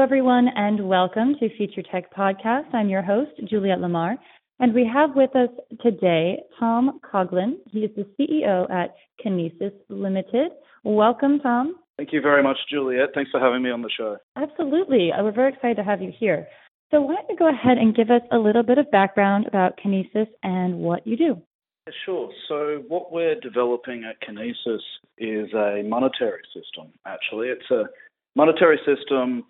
Hello, everyone, and welcome to Future Tech Podcast. I'm your host, Juliette Lamar, and we have with us today Tom Coughlin. He is the CEO at Kinesis Limited. Welcome, Tom. Thank you very much, Juliette. Thanks for having me on the show. Absolutely. Uh, we're very excited to have you here. So, why don't you go ahead and give us a little bit of background about Kinesis and what you do? Sure. So, what we're developing at Kinesis is a monetary system, actually. It's a monetary system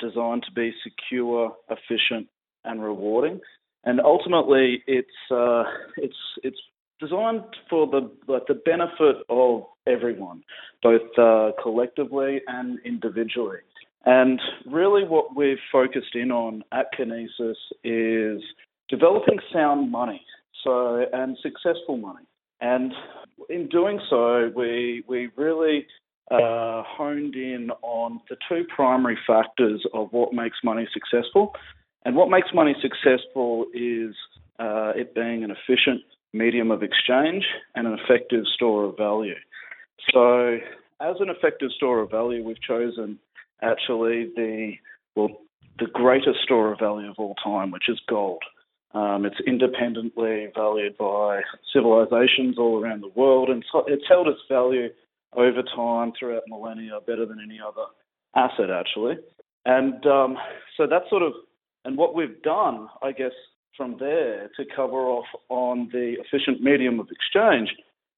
designed to be secure, efficient, and rewarding. And ultimately, it's uh, it's it's designed for the like the benefit of everyone, both uh, collectively and individually. And really, what we've focused in on at Kinesis is developing sound money, so and successful money. And in doing so, we we really uh, honed in on the two primary factors of what makes money successful. And what makes money successful is uh, it being an efficient medium of exchange and an effective store of value. So, as an effective store of value, we've chosen actually the well the greatest store of value of all time, which is gold. Um, it's independently valued by civilizations all around the world, and it's held its value over time throughout millennia better than any other asset actually. And um, so that's sort of and what we've done, I guess, from there to cover off on the efficient medium of exchange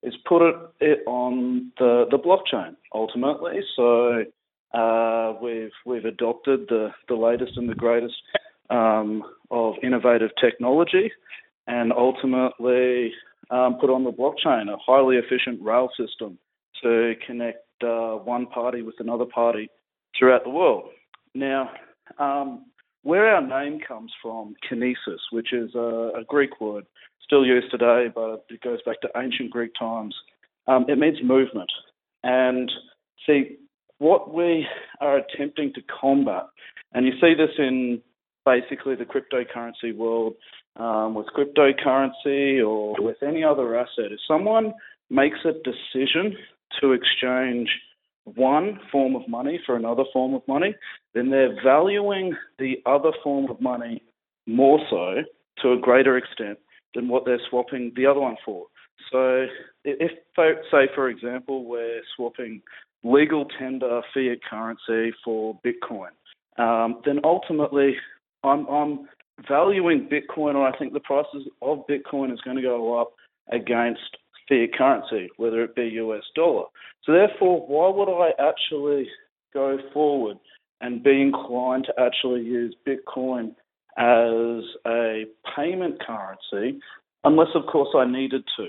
is put it, it on the, the blockchain ultimately. So uh, we've we've adopted the, the latest and the greatest um, of innovative technology, and ultimately um, put on the blockchain a highly efficient rail system to connect uh, one party with another party throughout the world. Now, um, where our name comes from, kinesis, which is a, a, Greek word, still used today, but it goes back to ancient Greek times. Um, it means movement. And see, what we are attempting to combat, and you see this in basically the cryptocurrency world, um, with cryptocurrency or with any other asset, if someone makes a decision to exchange one form of money for another form of money, then they're valuing the other form of money more so to a greater extent than what they're swapping the other one for. So, if, say, for example, we're swapping legal tender fiat currency for Bitcoin, um, then ultimately I'm, I'm valuing Bitcoin, or I think the prices of Bitcoin is going to go up against fiat currency, whether it be US dollar. So therefore, why would I actually go forward and be inclined to actually use Bitcoin as a payment currency, unless of course I needed to.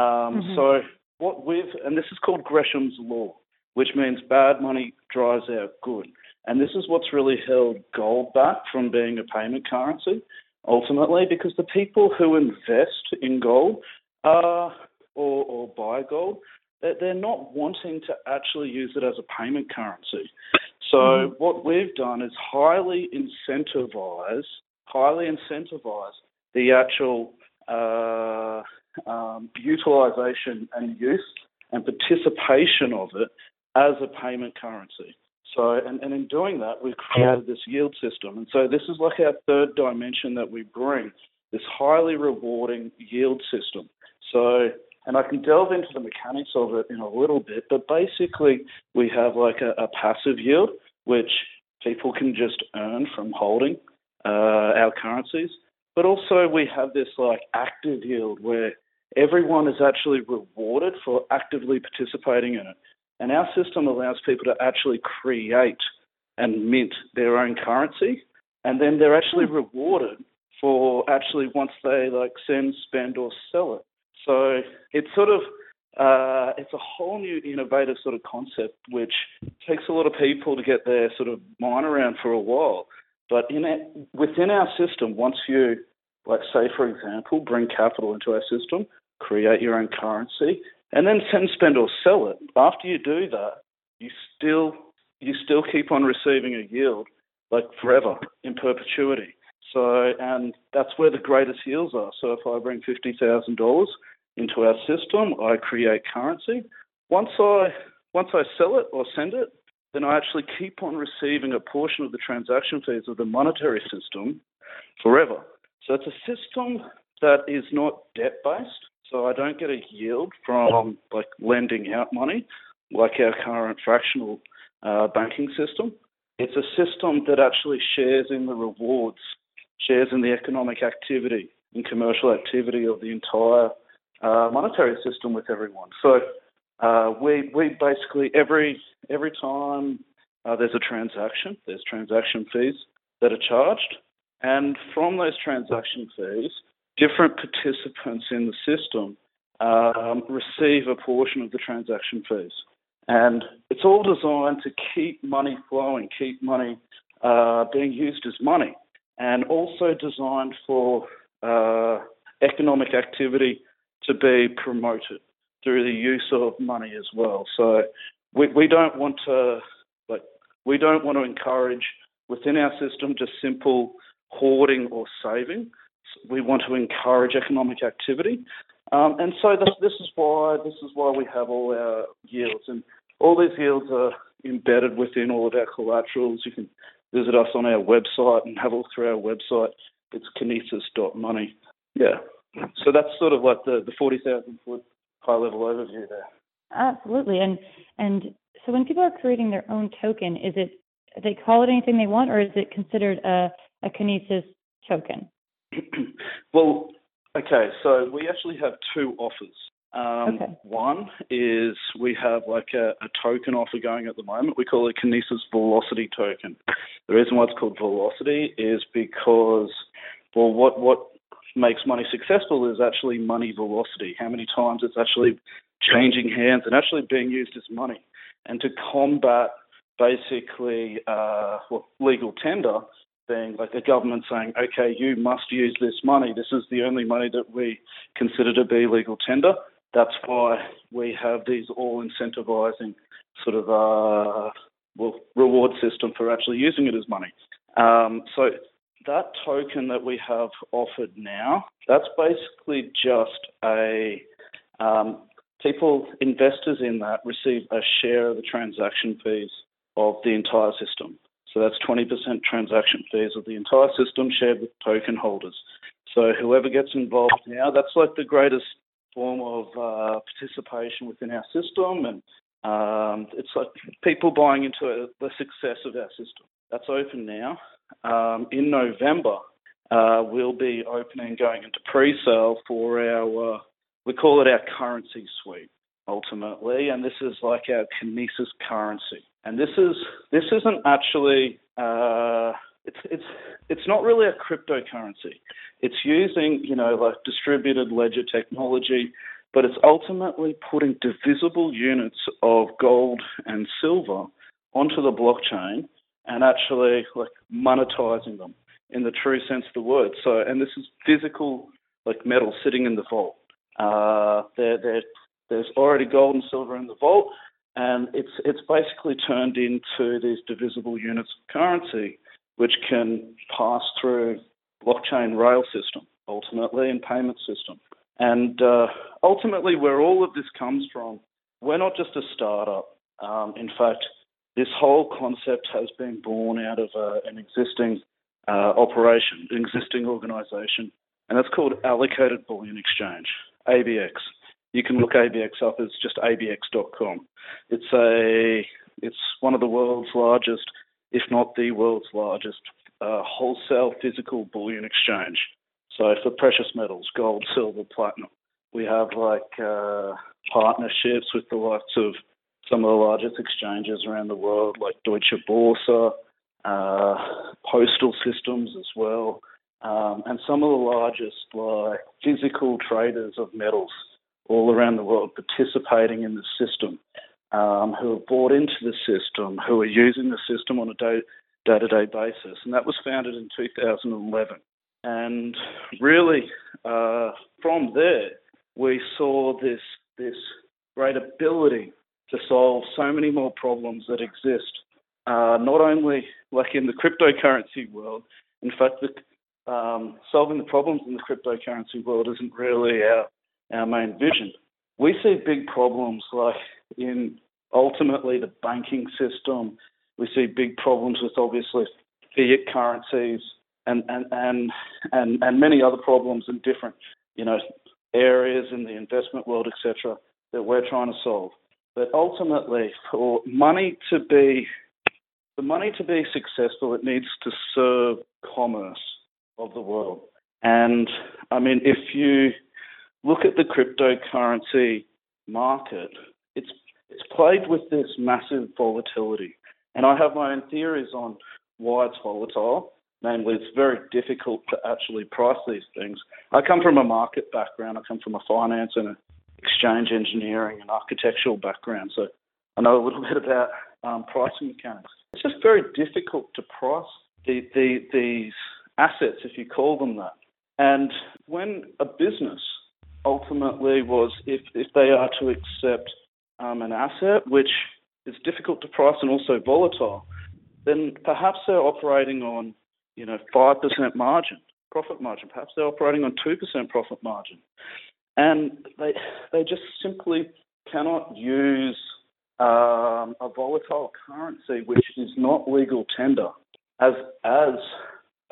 Um, mm-hmm. So what we've and this is called Gresham's law, which means bad money drives out good. And this is what's really held gold back from being a payment currency ultimately, because the people who invest in gold are or, or buy gold, they're not wanting to actually use it as a payment currency. So mm-hmm. what we've done is highly incentivize, highly incentivize the actual uh, um, utilization and use and participation of it as a payment currency. So, and, and in doing that, we've created this yield system. And so this is like our third dimension that we bring, this highly rewarding yield system. So and I can delve into the mechanics of it in a little bit, but basically we have like a, a passive yield, which people can just earn from holding uh, our currencies. But also we have this like active yield where everyone is actually rewarded for actively participating in it. And our system allows people to actually create and mint their own currency, and then they're actually hmm. rewarded for actually once they like send, spend, or sell it. So it's sort of uh, it's a whole new innovative sort of concept which takes a lot of people to get their sort of mind around for a while. But in it, within our system, once you like say for example, bring capital into our system, create your own currency, and then send, spend, or sell it. After you do that, you still you still keep on receiving a yield like forever in perpetuity. So, and that's where the greatest yields are. So, if I bring fifty thousand dollars into our system, I create currency. Once I once I sell it or send it, then I actually keep on receiving a portion of the transaction fees of the monetary system forever. So it's a system that is not debt based. So I don't get a yield from like lending out money like our current fractional uh, banking system. It's a system that actually shares in the rewards, shares in the economic activity and commercial activity of the entire uh, monetary system with everyone. So uh, we we basically every every time uh, there's a transaction, there's transaction fees that are charged, and from those transaction fees, different participants in the system um, receive a portion of the transaction fees. And it's all designed to keep money flowing, keep money uh, being used as money, and also designed for uh, economic activity to be promoted through the use of money as well. So we, we don't want to like we don't want to encourage within our system just simple hoarding or saving. We want to encourage economic activity, um, and so this, this is why this is why we have all our yields, and all these yields are embedded within all of our collaterals. You can visit us on our website and have a look through our website. It's kinesis.money. Yeah. So that's sort of like the, the 40,000 foot high level overview there. Absolutely. And and so when people are creating their own token, is it they call it anything they want or is it considered a, a Kinesis token? well, okay, so we actually have two offers. Um, okay. One is we have like a, a, token offer going at the moment. We call it Kinesis Velocity Token. The reason why it's called Velocity is because, well, what what makes money successful is actually money velocity. How many times it's actually changing hands and actually being used as money. And to combat basically uh, well, legal tender, being like the government saying, okay, you must use this money. This is the only money that we consider to be legal tender. That's why we have these all incentivizing sort of uh, well, reward system for actually using it as money. Um, so that token that we have offered now, that's basically just a um, people, investors in that receive a share of the transaction fees of the entire system. So that's 20% transaction fees of the entire system shared with token holders. So whoever gets involved now, that's like the greatest form of uh, participation within our system, and um, it's like people buying into the success of our system. That's open now um, in November, uh, we'll be opening, going into pre-sale for our, uh, we call it our currency suite ultimately, and this is like our Kinesis currency. And this is this isn't actually uh, it's it's it's not really a cryptocurrency. It's using you know like distributed ledger technology, but it's ultimately putting divisible units of gold and silver onto the blockchain and actually like monetizing them in the true sense of the word. So, and this is physical like metal sitting in the vault. Uh, there, there, there's already gold and silver in the vault, and it's it's basically turned into these divisible units of currency, which can pass through blockchain rail system ultimately and payment system. And uh, ultimately, where all of this comes from, we're not just a startup. Um, in fact, this whole concept has been born out of uh, an existing uh, operation, an existing organisation, and that's called Allocated Bullion Exchange, ABX. You can look ABX up as just abx.com. It's a it's one of the world's largest, if not the world's largest, uh, wholesale physical bullion exchange. So for precious metals, gold, silver, platinum, we have like uh, partnerships with the likes of some of the largest exchanges around the world, like Deutsche Börse, uh, postal systems as well, um, and some of the largest like physical traders of metals all around the world participating in the system, um, who have bought into the system, who are using the system on a day to day basis, and that was founded in 2011. And really, uh, from there, we saw this this great ability to solve so many more problems that exist, uh, not only like in the cryptocurrency world. In fact, the, um, solving the problems in the cryptocurrency world isn't really our our main vision. We see big problems like in ultimately the banking system. We see big problems with obviously fiat currencies and and and and, and many other problems in different you know areas in the investment world, etc., that we're trying to solve. But ultimately, for money to be for money to be successful, it needs to serve commerce of the world. And I mean, if you look at the cryptocurrency market, it's it's played with this massive volatility. And I have my own theories on why it's volatile. Namely, it's very difficult to actually price these things. I come from a market background. I come from a finance and a exchange engineering and architectural background, so I know a little bit about um, pricing mechanics. It's just very difficult to price the, the, these assets, if you call them that. And when a business ultimately was, if, if they are to accept um, an asset which is difficult to price and also volatile, then perhaps they're operating on, you know, 5% margin, profit margin. Perhaps they're operating on 2% profit margin. And they, they just simply cannot use um, a volatile currency which is not legal tender as, as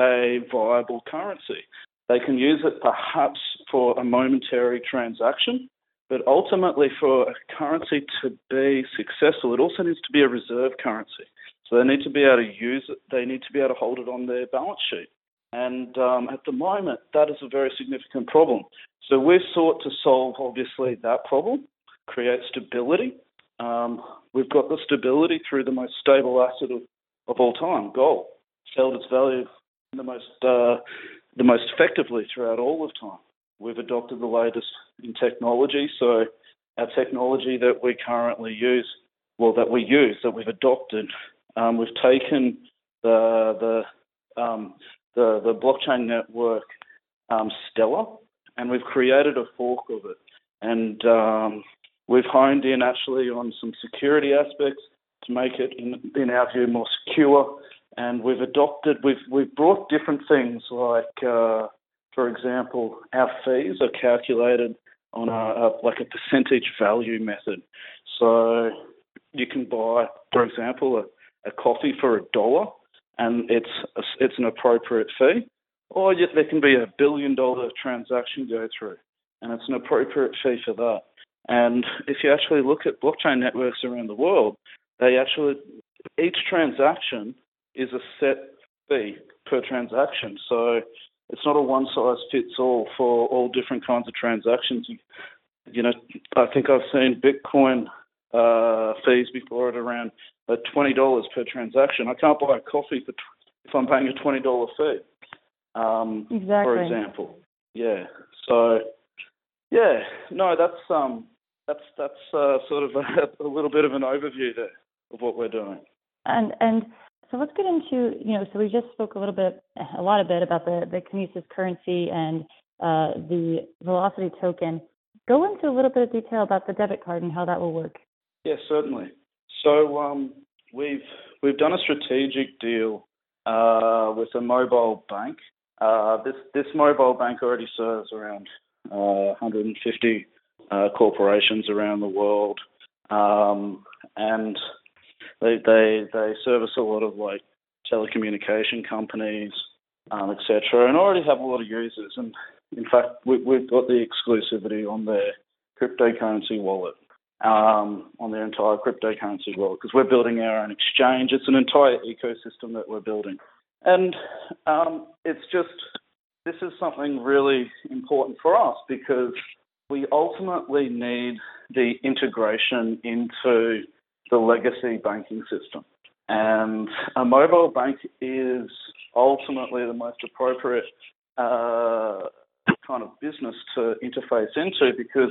a viable currency. They can use it perhaps for a momentary transaction, but ultimately, for a currency to be successful, it also needs to be a reserve currency. So they need to be able to use it. They need to be able to hold it on their balance sheet. And um, at the moment, that is a very significant problem. So we've sought to solve, obviously, that problem, create stability. Um, we've got the stability through the most stable asset of, of all time, gold. It's held its value the most uh, the most effectively throughout all of time. We've adopted the latest in technology, so our technology that we currently use, well, that we use, that we've adopted, um, we've taken the the um, the, the blockchain network um, Stellar, and we've created a fork of it, and um, we've honed in actually on some security aspects to make it, in, in our view, more secure. And we've adopted, we've we've brought different things like, uh, for example, our fees are calculated on a, a like a percentage value method. So you can buy, for example, a, a coffee for a dollar, and it's it's an appropriate fee, or yet there can be a billion dollar transaction go through, and it's an appropriate fee for that. And if you actually look at blockchain networks around the world, they actually each transaction is a set fee per transaction. So it's not a one size fits all for all different kinds of transactions. You, you know, I think I've seen Bitcoin uh, fees before at around uh, twenty dollars per transaction. I can't buy a coffee for t- if I'm paying a twenty dollar fee. Um, exactly. For example, yeah. So, yeah, no, that's um, that's that's uh, sort of a, a little bit of an overview there of what we're doing. And and so let's get into, you know, so we just spoke a little bit, a lot of bit about the, the Kinesis currency and uh, the Velocity token. Go into a little bit of detail about the debit card and how that will work. Yes, certainly. So um, we've we've done a strategic deal uh, with a mobile bank. Uh, this this mobile bank already serves around uh, 150 uh, corporations around the world, um, and they they they service a lot of like telecommunication companies, um, etc., and already have a lot of users. And in fact, we, we've got the exclusivity on their cryptocurrency wallet, um, on their entire cryptocurrency world because we're building our own exchange. It's an entire ecosystem that we're building, and um, it's just this is something really important for us because we ultimately need the integration into the legacy banking system. And a mobile bank is ultimately the most appropriate uh, kind of business to interface into because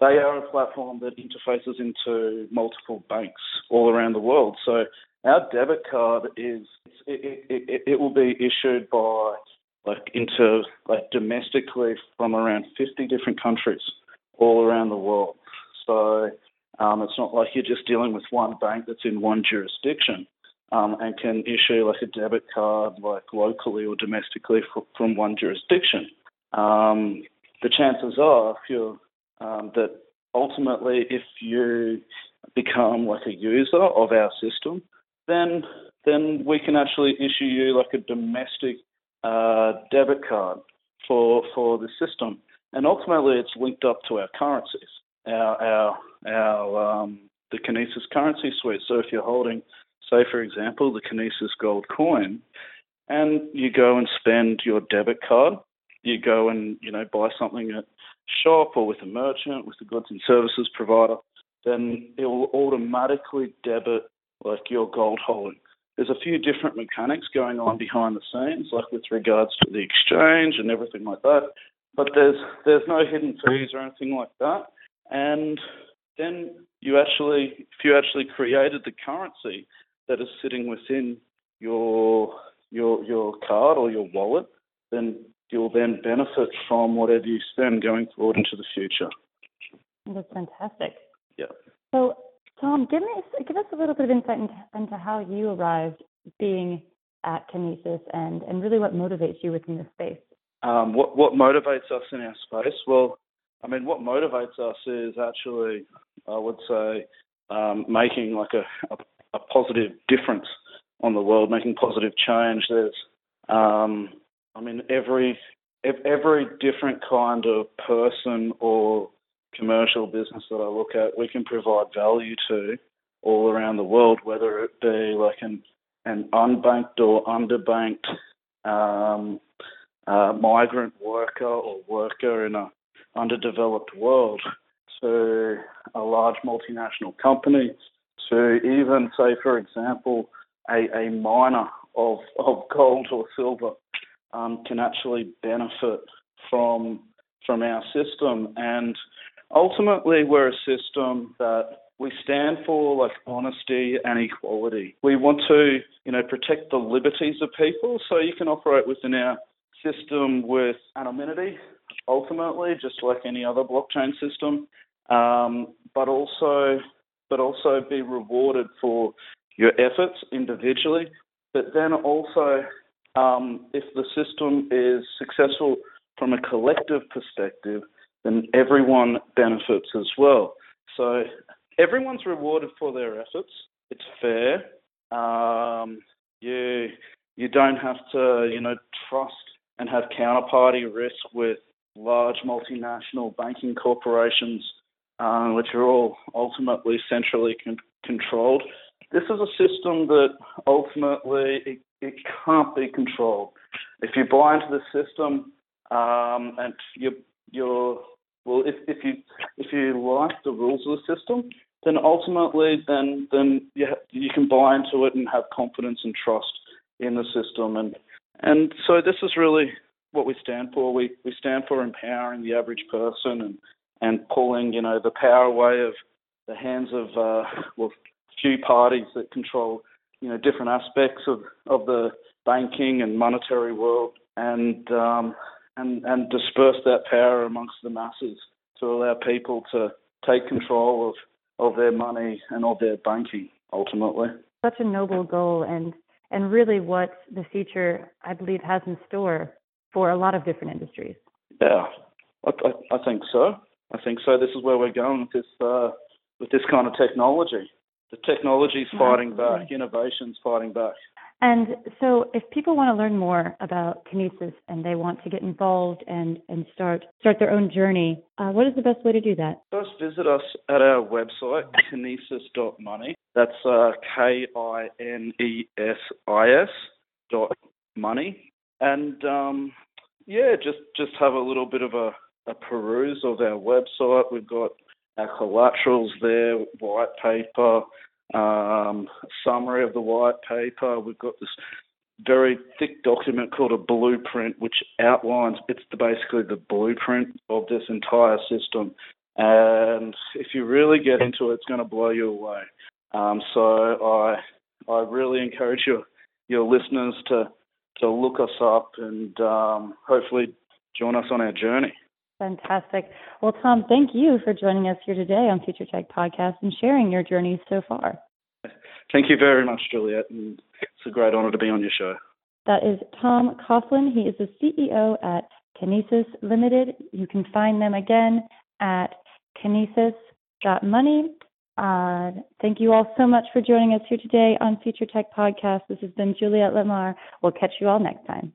they are a platform that interfaces into multiple banks all around the world. So our debit card is it, it, it, it will be issued by like into like domestically from around 50 different countries all around the world. So um, it's not like you're just dealing with one bank that's in one jurisdiction um, and can issue like a debit card like locally or domestically from one jurisdiction. Um, the chances are, if you're um, that ultimately, if you become like a user of our system, then then we can actually issue you like a domestic uh, debit card for for the system, and ultimately it's linked up to our currencies, our our our um, the Kinesis currency suite. So if you're holding, say for example, the Kinesis Gold coin, and you go and spend your debit card, you go and you know buy something at shop or with a merchant, with a goods and services provider, then it will automatically debit like your gold holding there's a few different mechanics going on behind the scenes, like with regards to the exchange and everything like that. But there's there's no hidden fees or anything like that. And then you actually, if you actually created the currency that is sitting within your your your card or your wallet, then you'll then benefit from whatever you spend going forward into the future. That's fantastic. Yeah. So Tom, give me give us a little bit of insight into, into how you arrived being at Kinesis and, and really what motivates you within this space. Um, what what motivates us in our space? Well, I mean, what motivates us is actually, I would say, um, making like a, a, a, positive difference on the world, making positive change. There's, um, I mean, every every different kind of person or commercial business that I look at, we can provide value to all around the world, whether it be like an an unbanked or underbanked um, uh, migrant worker or worker in a underdeveloped world, to a large multinational company, to even say, for example, a, a miner of, of gold or silver um, can actually benefit from from our system and Ultimately, we're a system that we stand for like honesty and equality. We want to, you know, protect the liberties of people so you can operate within our system with anonymity, ultimately, just like any other blockchain system, um, but also but also be rewarded for your efforts individually. But then also, um, if the system is successful from a collective perspective, then everyone benefits as well. So everyone's rewarded for their efforts. It's fair. Um, you you don't have to you know trust and have counterparty risk with large multinational banking corporations, uh, which are all ultimately centrally con- controlled. This is a system that ultimately it, can't be controlled. If you buy into the system um, and you you're well, if, if you if you like the rules of the system, then ultimately then then you ha- you can buy into it and have confidence and trust in the system and and so this is really what we stand for. We we stand for empowering the average person and and pulling you know the power away of the hands of uh, well few parties that control you know different aspects of of the banking and monetary world and um, and, and disperse that power amongst the masses to allow people to take control of, of their money and of their banking ultimately. Such a noble goal and and really what the future I believe has in store for a lot of different industries. Yeah, I, I, I think so. I think so. This is where we're going with this uh, with this kind of technology. The technology's fighting back, innovation's fighting back. And so, if people want to learn more about Kinesis and they want to get involved and, and start start their own journey, uh, what is the best way to do that? First, visit us at our website, kinesis.money. That's uh, K I N E S I S dot money. And um, yeah, just just have a little bit of a, a peruse of our website. We've got our collaterals there, white paper, um, summary of the white paper. We've got this very thick document called a blueprint, which outlines it's the, basically the blueprint of this entire system. And if you really get into it, it's going to blow you away. Um, so I I really encourage your your listeners to to look us up and um, hopefully join us on our journey. Fantastic. Well, Tom, thank you for joining us here today on Future Tech Podcast and sharing your journey so far. Thank you very much, Juliet, and it's a great honor to be on your show. That is Tom Coughlin. He is the CEO at Kinesis Limited. You can find them again at kinesis.money. Uh, thank you all so much for joining us here today on Future Tech Podcast. This has been Juliet Lamar. We'll catch you all next time.